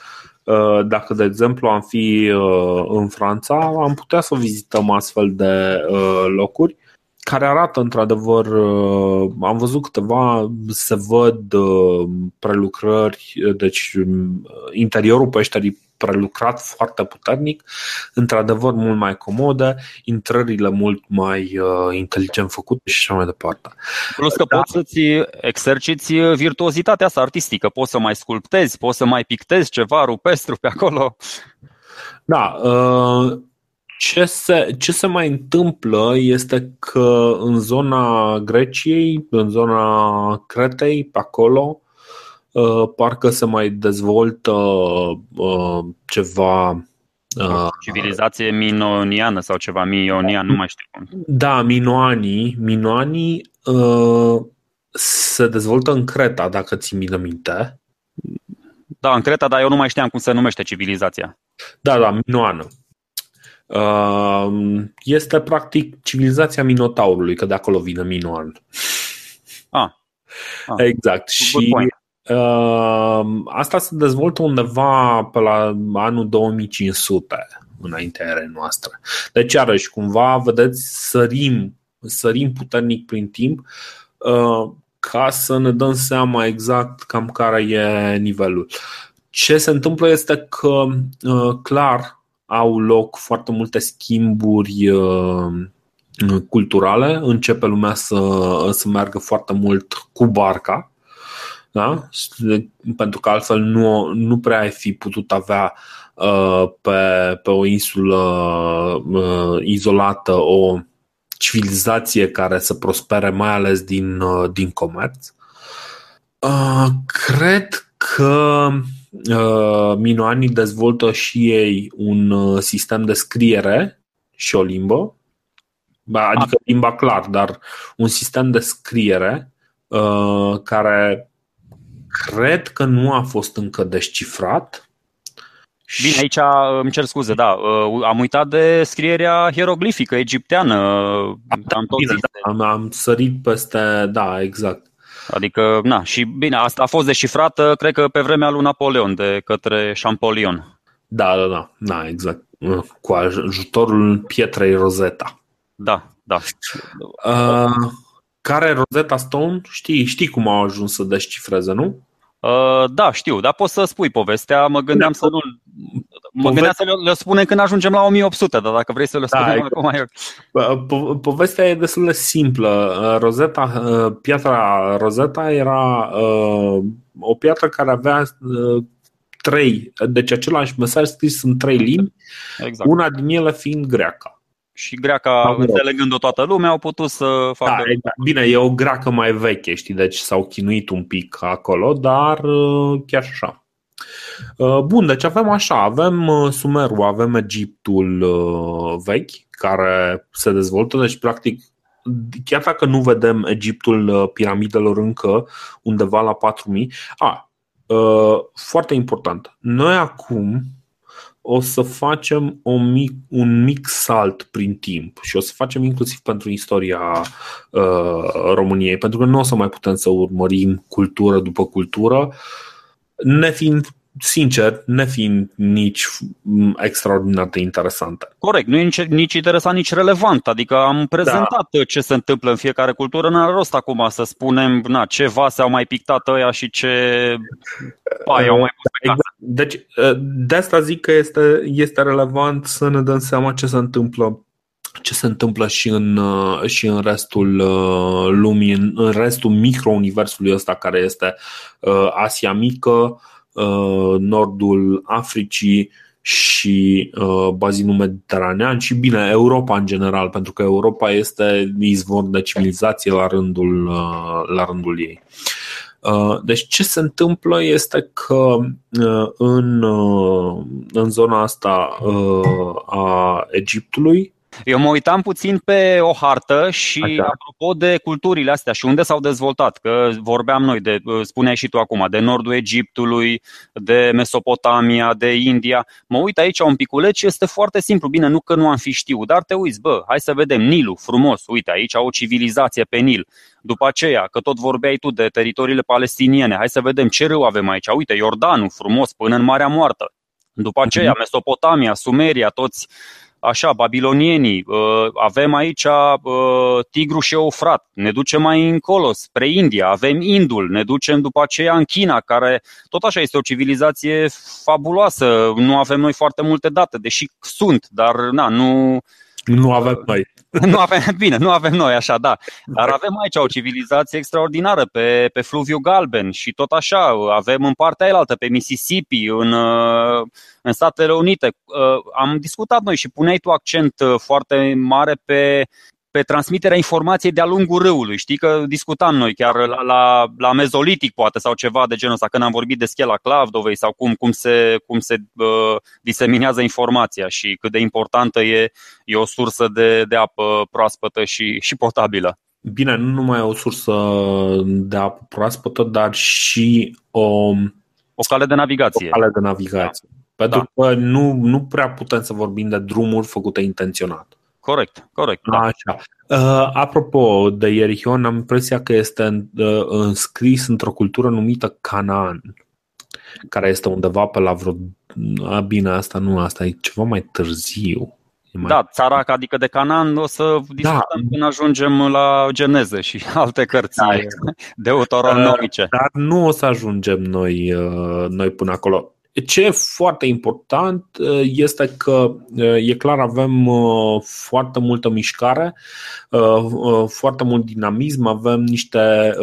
dacă, de exemplu, am fi uh, în Franța, am putea să vizităm astfel de uh, locuri care arată într-adevăr, uh, am văzut câteva, se văd uh, prelucrări, deci um, interiorul peșterii prelucrat foarte puternic, într-adevăr mult mai comode, intrările mult mai uh, inteligent făcute și așa mai departe. Plus că da. poți să-ți exerciți virtuozitatea asta artistică, poți să mai sculptezi, poți să mai pictezi ceva rupestru pe acolo. Da, uh, ce se, ce se mai întâmplă este că în zona Greciei, în zona Cretei, pe acolo, uh, parcă se mai dezvoltă uh, ceva uh, civilizație minoniană sau ceva minionian, nu mai știu cum. Da, minoanii, minoanii se dezvoltă în Creta, dacă ți bine minte. Da, în Creta, dar eu nu mai știam cum se numește civilizația. Da, da, minoană. Ehm, este practic civilizația Minotaurului, că de acolo vine Minoan. Ah. ah. Exact. Și uh, asta se dezvoltă undeva pe la anul 2500 înaintea erei noastre. Deci, iarăși, cumva, vedeți, sărim, sărim puternic prin timp uh, ca să ne dăm seama exact cam care e nivelul. Ce se întâmplă este că, uh, clar, au loc foarte multe schimburi uh, culturale, începe lumea să, să meargă foarte mult cu barca, da? pentru că altfel nu, nu prea ai fi putut avea uh, pe, pe o insulă uh, izolată o civilizație care să prospere mai ales din, uh, din comerț. Uh, cred că Uh, minoanii dezvoltă și ei un uh, sistem de scriere și o limbă, adică limba clar, dar un sistem de scriere uh, care cred că nu a fost încă descifrat. Bine, aici îmi cer scuze, da, am uitat de scrierea hieroglifică egipteană. Da, bine, da, am, am sărit peste, da, exact. Adică, na, și bine, asta a fost deșifrată, cred că pe vremea lui Napoleon, de către Champollion. Da, da, da, da, exact. Cu ajutorul pietrei Rosetta. Da, da. Uh, care Rosetta Stone? Știi, știi cum au ajuns să descifreze, nu? Uh, da, știu, dar poți să spui povestea. Mă gândeam da, să nu Mă Pove- gândeam să le, le spunem când ajungem la 1800, dar dacă vrei să le spunem da, acum e... Po- povestea e destul de simplă. Uh, Rosetta, uh, piatra Rosetta era uh, o piatră care avea trei, deci același mesaj scris în trei limbi, exact. una din ele fiind greacă. Și greaca, înțelegând-o toată lumea, au putut să facă... Da, exact. Bine, e o greacă mai veche, știi, deci s-au chinuit un pic acolo, dar chiar așa. Uh, bun, deci avem așa, avem uh, Sumerul, avem Egiptul uh, vechi, care se dezvoltă, deci practic chiar dacă nu vedem Egiptul piramidelor încă undeva la 4000, a, foarte important. Noi acum o să facem o mic, un mic salt prin timp și o să facem inclusiv pentru istoria uh, României, pentru că nu o să mai putem să urmărim cultură după cultură, nefiind sincer, nefiind nici extraordinar de interesante. Corect, nu e nici, nici interesant, nici relevant. Adică am prezentat da. ce se întâmplă în fiecare cultură. Nu are rost acum să spunem na, ce vase au mai pictat ăia și ce pai au mai pus pe exact. Deci, de asta zic că este, este relevant să ne dăm seama ce se întâmplă ce se întâmplă și în, și în restul lumii, în restul micro-universului ăsta care este Asia Mică, Uh, nordul Africii și uh, bazinul mediteranean și bine, Europa în general, pentru că Europa este izvor de civilizație la rândul, uh, la rândul ei. Deci ce se întâmplă este că în, în zona asta a Egiptului eu mă uitam puțin pe o hartă și Așa. apropo de culturile astea și unde s-au dezvoltat, că vorbeam noi, de, spuneai și tu acum, de nordul Egiptului, de Mesopotamia, de India. Mă uit aici un piculeț și este foarte simplu. Bine, nu că nu am fi știut, dar te uiți, bă, hai să vedem Nilul, frumos, uite aici o civilizație pe Nil. După aceea, că tot vorbeai tu de teritoriile palestiniene, hai să vedem ce râu avem aici. Uite, Iordanul, frumos, până în Marea Moartă. După aceea, mhm. Mesopotamia, Sumeria, toți așa, babilonienii, uh, avem aici uh, Tigru și Eufrat, ne ducem mai încolo, spre India, avem Indul, ne ducem după aceea în China, care tot așa este o civilizație fabuloasă. Nu avem noi foarte multe date, deși sunt, dar na, nu, nu avem noi. Nu avem, bine, nu avem noi, așa, da. Dar avem aici o civilizație extraordinară pe, pe fluviu galben și tot așa. Avem în partea elaltă, pe Mississippi, în, în Statele Unite. Am discutat noi și puneai tu accent foarte mare pe pe transmiterea informației de-a lungul râului. Știi că discutam noi chiar la, la, la mezolitic poate sau ceva de genul ăsta, când am vorbit de schela Clavdovei sau cum, cum se, cum se uh, diseminează informația și cât de importantă e, e o sursă de, de apă proaspătă și, și potabilă. Bine, nu numai o sursă de apă proaspătă, dar și o, o cale de navigație. O cale de navigație. Da. Pentru da. că nu, nu prea putem să vorbim de drumuri făcute intenționat. Corect, corect. Da. Așa. Uh, apropo de Ierihon, am impresia că este uh, înscris într-o cultură numită Canaan, care este undeva pe la vreo... A, bine, asta nu, asta e ceva mai târziu. E mai... Da, țara adică de Canaan o să discutăm da. când ajungem la Geneze și alte cărți da, deuteronomice. Uh, dar nu o să ajungem noi, uh, noi până acolo. Ce e foarte important uh, este că uh, e clar avem uh, foarte multă mișcare, foarte mult dinamism, avem niște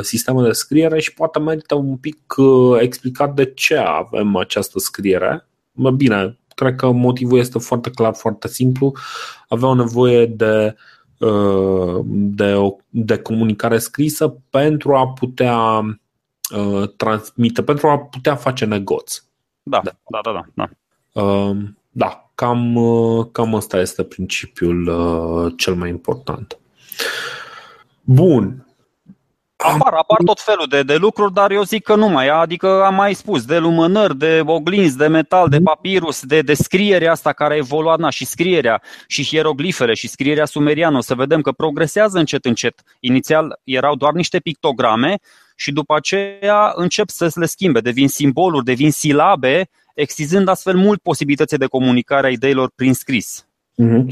sisteme de scriere și poate merită un pic explicat de ce avem această scriere. Bine, cred că motivul este foarte clar, foarte simplu. Aveau nevoie de de, o, de comunicare scrisă pentru a putea transmite, pentru a putea face negoți. Da, da, da, da. Da, da. Uh, da cam, uh, cam asta este principiul uh, cel mai important. Bun. Apar, apar tot felul de, de lucruri, dar eu zic că nu mai. Adică am mai spus, de lumânări, de oglinzi, de metal, de papirus, de, de scrierea asta care a evoluat, na, și scrierea, și hieroglifele, și scrierea sumeriană. O să vedem că progresează încet, încet. Inițial erau doar niște pictograme, și după aceea încep să le schimbe, devin simboluri, devin silabe, extizând astfel mult posibilitățile de comunicare a ideilor prin scris. Mm-hmm.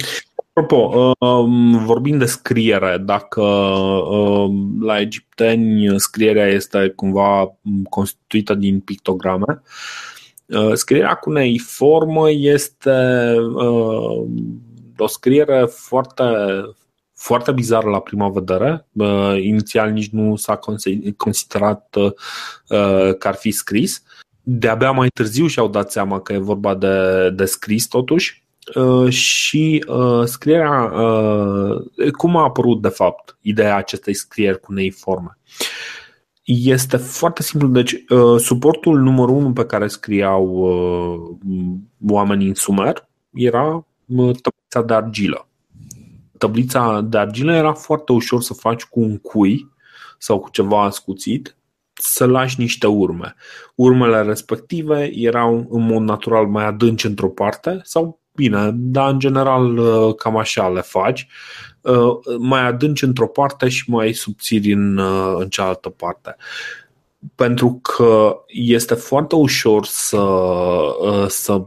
Apropo, um, vorbind de scriere, dacă um, la egipteni scrierea este cumva constituită din pictograme, uh, scrierea cuneiformă este uh, o scriere foarte foarte bizară la prima vedere. Uh, inițial nici nu s-a considerat uh, că ar fi scris. De-abia mai târziu și-au dat seama că e vorba de, de scris totuși. Uh, și uh, scrierea, uh, cum a apărut de fapt ideea acestei scrieri cu neiforme? Este foarte simplu. Deci, uh, suportul numărul unu pe care scriau uh, oamenii în Sumer era uh, tablița de argilă tablița de argilă era foarte ușor să faci cu un cui sau cu ceva ascuțit să lași niște urme. Urmele respective erau în mod natural mai adânci într-o parte sau bine, dar în general uh, cam așa le faci, uh, mai adânci într-o parte și mai subțiri în, uh, în cealaltă parte. Pentru că este foarte ușor să, să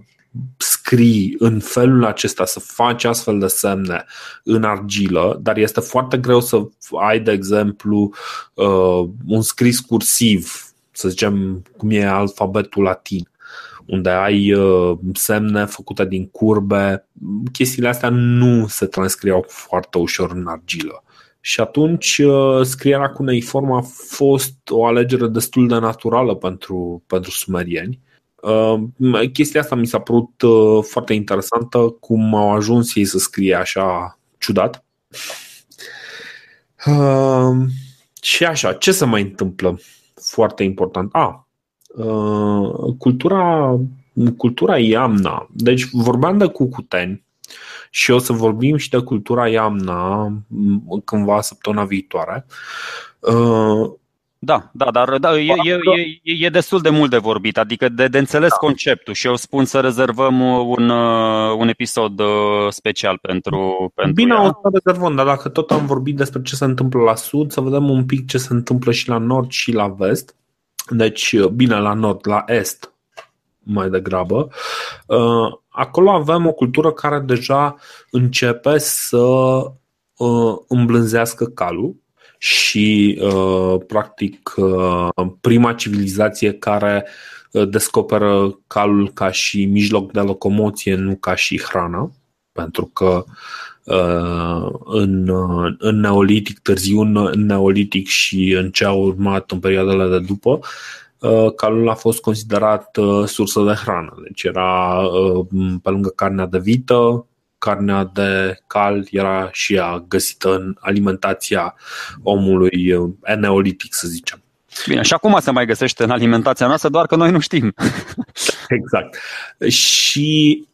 scrii în felul acesta, să faci astfel de semne în argilă, dar este foarte greu să ai, de exemplu, un scris cursiv, să zicem cum e alfabetul latin unde ai uh, semne făcute din curbe, chestiile astea nu se transcriau foarte ușor în argilă. Și atunci uh, scrierea cuneiform a fost o alegere destul de naturală pentru, pentru sumerieni. Uh, chestia asta mi s-a părut foarte interesantă cum au ajuns ei să scrie așa ciudat. Și așa, ce se mai întâmplă? Foarte important. A, Uh, cultura, cultura Iamna. Deci vorbeam de cucuteni și o să vorbim și de cultura Iamna cândva săptămâna viitoare. Uh, da, da, dar da, e, e, e, e destul de mult de vorbit, adică de, de înțeles da. conceptul și eu spun să rezervăm un, uh, un episod special pentru, pentru Bine, ea. o să rezervăm, dar dacă tot am vorbit despre ce se întâmplă la sud, să vedem un pic ce se întâmplă și la nord și la vest. Deci, bine, la nord, la est, mai degrabă. Uh, acolo avem o cultură care deja începe să uh, îmblânzească calul și, uh, practic, prima civilizație care descoperă calul ca și mijloc de locomoție, nu ca și hrană, pentru că în, în neolitic, târziu în neolitic și în ce a urmat în perioadele de după, calul a fost considerat sursă de hrană. Deci era pe lângă carnea de vită, carnea de cal era și ea găsită în alimentația omului neolitic, să zicem. Bine, și acum se mai găsește în alimentația noastră, doar că noi nu știm. exact. Și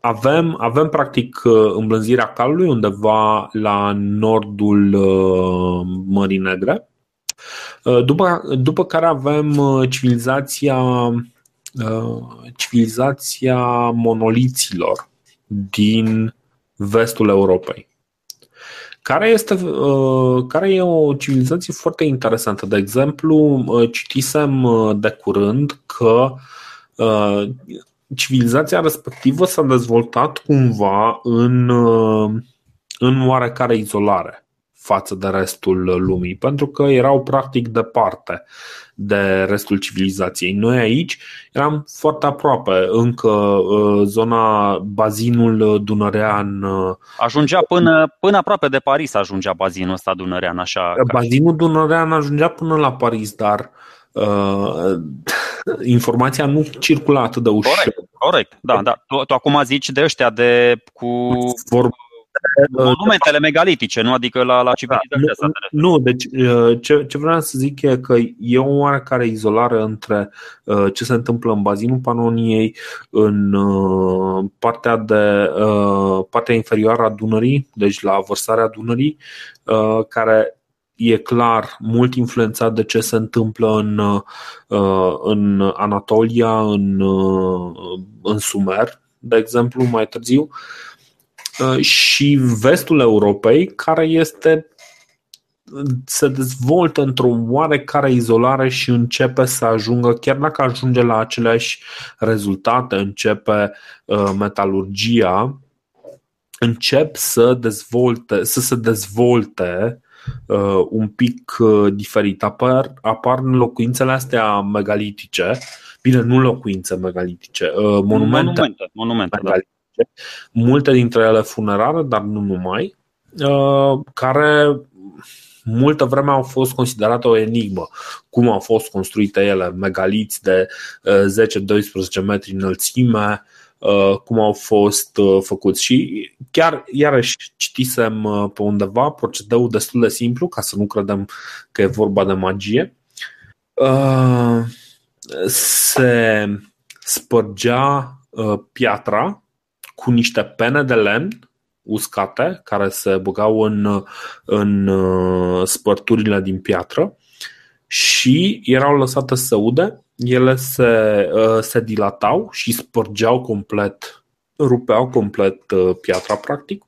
avem, avem practic uh, îmblânzirea calului undeva la nordul uh, Mării Negre, uh, după, după care avem civilizația, civilizația monoliților din vestul Europei. Care, este, care e o civilizație foarte interesantă. De exemplu, citisem de curând că civilizația respectivă s-a dezvoltat cumva în, uh, în oarecare izolare față de restul lumii, pentru că erau practic departe de restul civilizației. Noi aici eram foarte aproape, încă uh, zona, bazinul dunărean. Uh, ajungea până, până aproape de Paris, ajungea bazinul ăsta dunărean, așa. Bazinul dunărean ajungea până la Paris, dar uh, informația nu circula atât de ușor. Corect, corect. da, da. Tu, tu acum zici de ăștia de cu Vor... monumentele megalitice, nu? Adică la, la civilizația da, nu, nu, deci uh, ce, ce vreau să zic e că e o oarecare izolare între uh, ce se întâmplă în bazinul Panoniei, în uh, partea, de, partea inferioară a Dunării, deci la vărsarea Dunării, care e clar mult influențat de ce se întâmplă în, uh, în Anatolia, în, uh, în Sumer, de exemplu, mai târziu, uh, și vestul Europei, care este se dezvoltă într-o oarecare izolare și începe să ajungă, chiar dacă ajunge la aceleași rezultate, începe metalurgia, încep să dezvolte, să se dezvolte uh, un pic uh, diferit. Apar, apar în locuințele astea megalitice, bine, nu locuințe megalitice, uh, monumente, monumente, monumente da. megalitice, da. Multe dintre ele funerare, dar nu numai, uh, care multă vreme au fost considerate o enigmă. Cum au fost construite ele, megaliți de 10-12 uh, metri înălțime, Uh, cum au fost uh, făcuți. Și chiar, iarăși, citisem uh, pe undeva procedeul destul de simplu, ca să nu credem că e vorba de magie. Se spărgea piatra cu niște pene de lemn uscate care se băgau în, în spărturile din piatră și erau lăsate să ude, ele se, se dilatau și spărgeau complet, rupeau complet piatra practic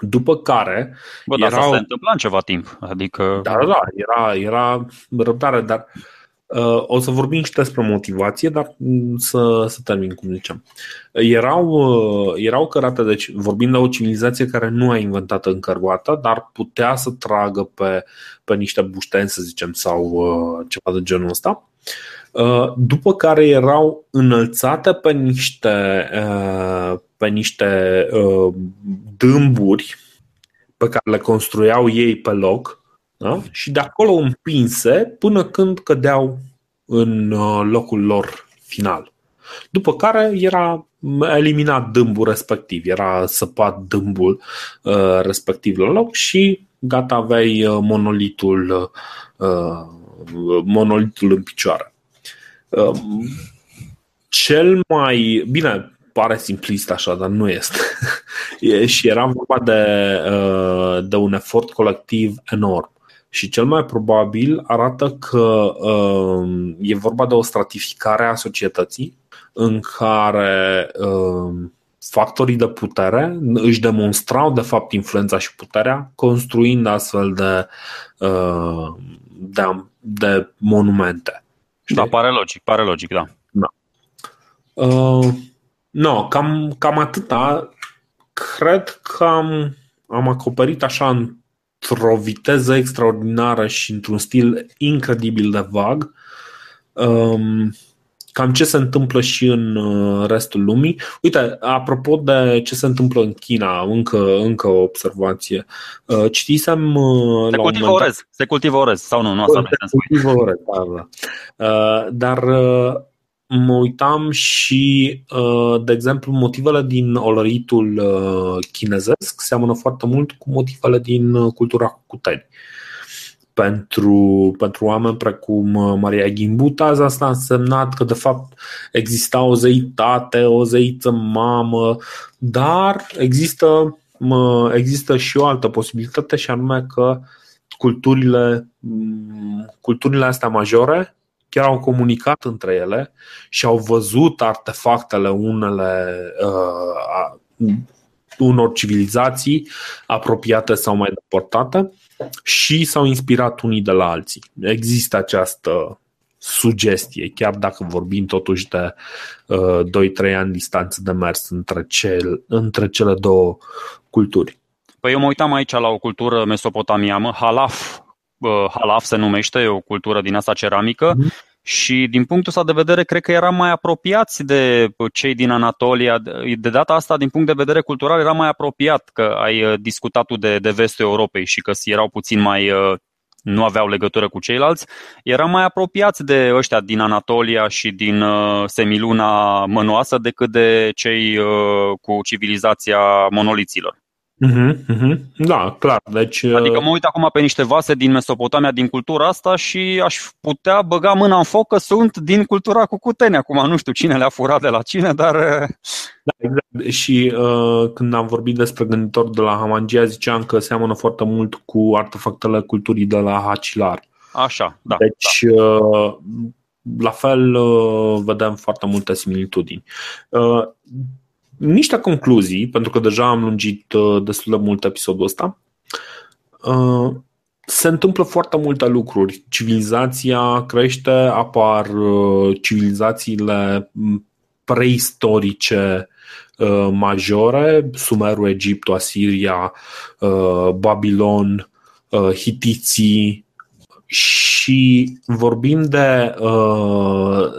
după care Bă, dar erau... se întâmpla în ceva timp. Adică... Da, da, era, era răbdare, dar uh, o să vorbim și despre motivație, dar să, să termin cum ziceam. Erau, uh, erau cărate, deci vorbim de o civilizație care nu a inventat încă roata, dar putea să tragă pe, pe niște bușteni, să zicem, sau uh, ceva de genul ăsta. Uh, după care erau înălțate pe niște, uh, pe niște uh, dâmburi pe care le construiau ei pe loc da? și de acolo împinse până când cădeau în locul lor final. După care era eliminat dâmbul respectiv, era săpat dâmbul respectiv la loc și gata, aveai monolitul, monolitul în picioare. Um, cel mai. Bine, pare simplist așa, dar nu este. și era vorba de, uh, de un efort colectiv enorm. Și cel mai probabil arată că um, e vorba de o stratificare a societății în care um, factorii de putere își demonstrau de fapt influența și puterea construind astfel de, uh, de, de monumente. Știi? Da, pare logic, pare logic, da. da. Uh, no, cam, cam atâta. Cred că am, am acoperit așa într-o viteză extraordinară și într-un stil incredibil de vag. Um, cam ce se întâmplă și în uh, restul lumii. Uite, apropo de ce se întâmplă în China, încă, încă o observație. Uh, citisem uh, se cultivă orez, se cultivă orez sau nu? Nu asta se cultivă orez, da, da. Dar mă uitam și, de exemplu, motivele din olăritul chinezesc seamănă foarte mult cu motivele din cultura cuteni pentru, pentru oameni precum uh, Maria Gimbutaz, asta a însemnat că de fapt exista o zeitate, o zeiță mamă, dar există, există și o altă posibilitate și anume că culturile, mm, culturile astea majore chiar au comunicat între ele și au văzut artefactele unele uh, unor civilizații apropiate sau mai depărtate și s-au inspirat unii de la alții. Există această sugestie, chiar dacă vorbim totuși de uh, 2-3 ani distanță de mers între, cel, între cele două culturi. Păi eu mă uitam aici la o cultură mesopotamiană, Halaf, uh, Halaf se numește, e o cultură din asta ceramică, mm-hmm și din punctul ăsta de vedere cred că eram mai apropiați de cei din Anatolia. De data asta, din punct de vedere cultural, era mai apropiat că ai uh, discutat tu de, de vestul Europei și că erau puțin mai uh, nu aveau legătură cu ceilalți, eram mai apropiați de ăștia din Anatolia și din uh, semiluna mănoasă decât de cei cu civilizația monoliților. Uh-huh, uh-huh. Da, clar. Deci, adică mă uit acum pe niște vase din Mesopotamia, din cultura asta și aș putea băga mâna în foc că sunt din cultura cu cutene. Acum nu știu cine le-a furat de la cine, dar... Da, exact. Și uh, când am vorbit despre gânditor de la Hamangia, ziceam că seamănă foarte mult cu artefactele culturii de la Hacilar. Așa, da. Deci, da. Uh, la fel, uh, vedem foarte multe similitudini. Uh, niște concluzii, pentru că deja am lungit uh, destul de mult episodul ăsta. Uh, se întâmplă foarte multe lucruri. Civilizația crește, apar uh, civilizațiile preistorice majore, Sumerul, Egiptul, Asiria, Babilon, Hitiții și vorbim de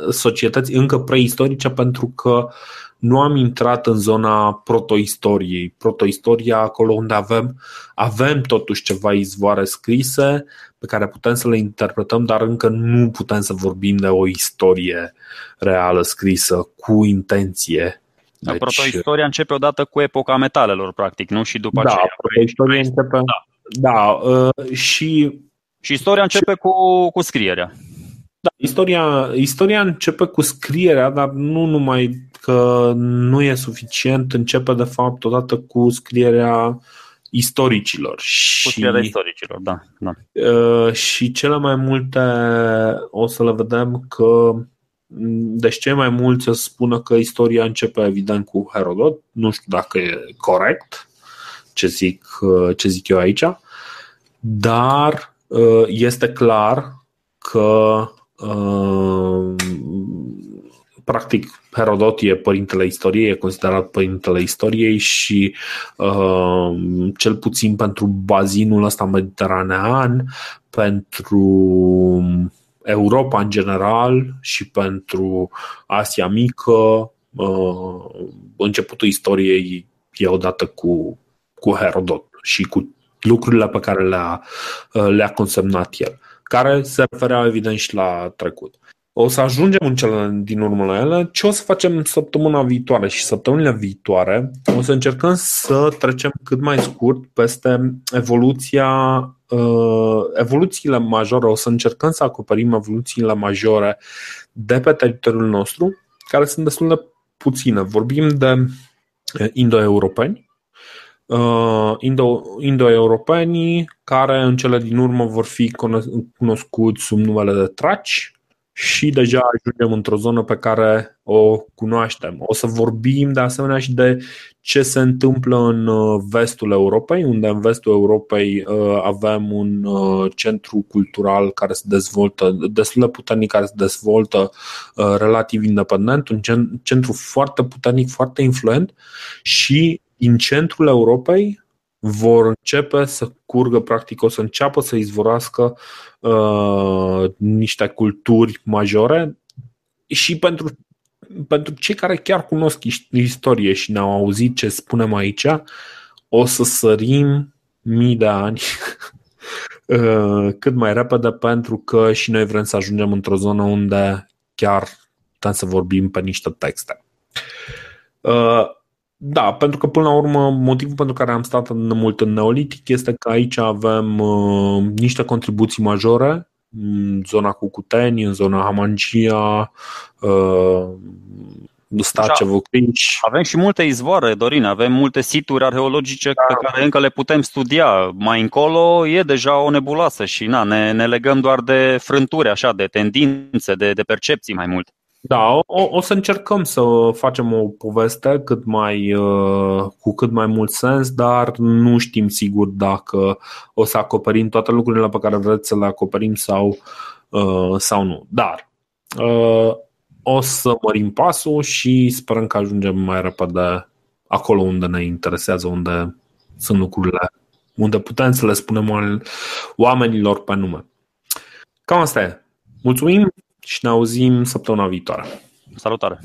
societăți încă preistorice pentru că nu am intrat în zona protoistoriei. Protoistoria, acolo unde avem, avem totuși ceva izvoare scrise pe care putem să le interpretăm, dar încă nu putem să vorbim de o istorie reală scrisă cu intenție. Deci, protoistoria începe odată cu epoca metalelor, practic, nu? Și după da, aceea. Protoistoria începe. Da, da uh, și. Și istoria începe cu, cu scrierea. Da, istoria, istoria începe cu scrierea, dar nu numai că nu e suficient, începe de fapt odată cu scrierea istoricilor. Puterea și, istoricilor, da. da. Uh, și cele mai multe o să le vedem că deci cei mai mulți să spună că istoria începe evident cu Herodot, nu știu dacă e corect ce zic, uh, ce zic eu aici, dar uh, este clar că uh, practic Herodot e părintele istoriei, e considerat părintele istoriei și uh, cel puțin pentru bazinul ăsta mediteranean, pentru Europa în general și pentru Asia Mică, uh, începutul istoriei e odată cu, cu Herodot și cu lucrurile pe care le-a, uh, le-a consemnat el, care se referea evident și la trecut. O să ajungem în cele din urmă la ele. Ce o să facem săptămâna viitoare și săptămânile viitoare? O să încercăm să trecem cât mai scurt peste evoluția, uh, evoluțiile majore. O să încercăm să acoperim evoluțiile majore de pe teritoriul nostru, care sunt destul de puține. Vorbim de uh, indo-europeni, uh, indo, indo-europenii care în cele din urmă vor fi cunoscuți sub numele de traci, și deja ajungem într-o zonă pe care o cunoaștem. O să vorbim de asemenea și de ce se întâmplă în uh, vestul Europei, unde în vestul Europei uh, avem un uh, centru cultural care se dezvoltă, destul de puternic, care se dezvoltă relativ independent, un centru foarte puternic, foarte influent și din centrul Europei vor începe să curgă, practic o să înceapă să izvorască uh, niște culturi majore și pentru, pentru cei care chiar cunosc istorie și ne-au auzit ce spunem aici, o să sărim mii de ani uh, cât mai repede pentru că și noi vrem să ajungem într-o zonă unde chiar putem să vorbim pe niște texte. Uh, da, pentru că până la urmă motivul pentru care am stat mult în neolitic este că aici avem uh, niște contribuții majore în zona Cucuteni, în zona Hamangia, uh, Stace, Văcriș. Avem și multe izvoare, Dorin, avem multe situri arheologice da. pe care încă le putem studia. Mai încolo e deja o nebuloasă și na, ne, ne legăm doar de frânturi, așa, de tendințe, de, de percepții mai mult. Da, o, o să încercăm să facem o poveste cât mai, uh, cu cât mai mult sens, dar nu știm sigur dacă o să acoperim toate lucrurile pe care vreți să le acoperim sau, uh, sau nu. Dar uh, o să mărim pasul și sperăm că ajungem mai repede acolo unde ne interesează, unde sunt lucrurile, unde putem să le spunem oamenilor pe nume. Cam asta e. Mulțumim! Și ne auzim săptămâna viitoare. Salutare!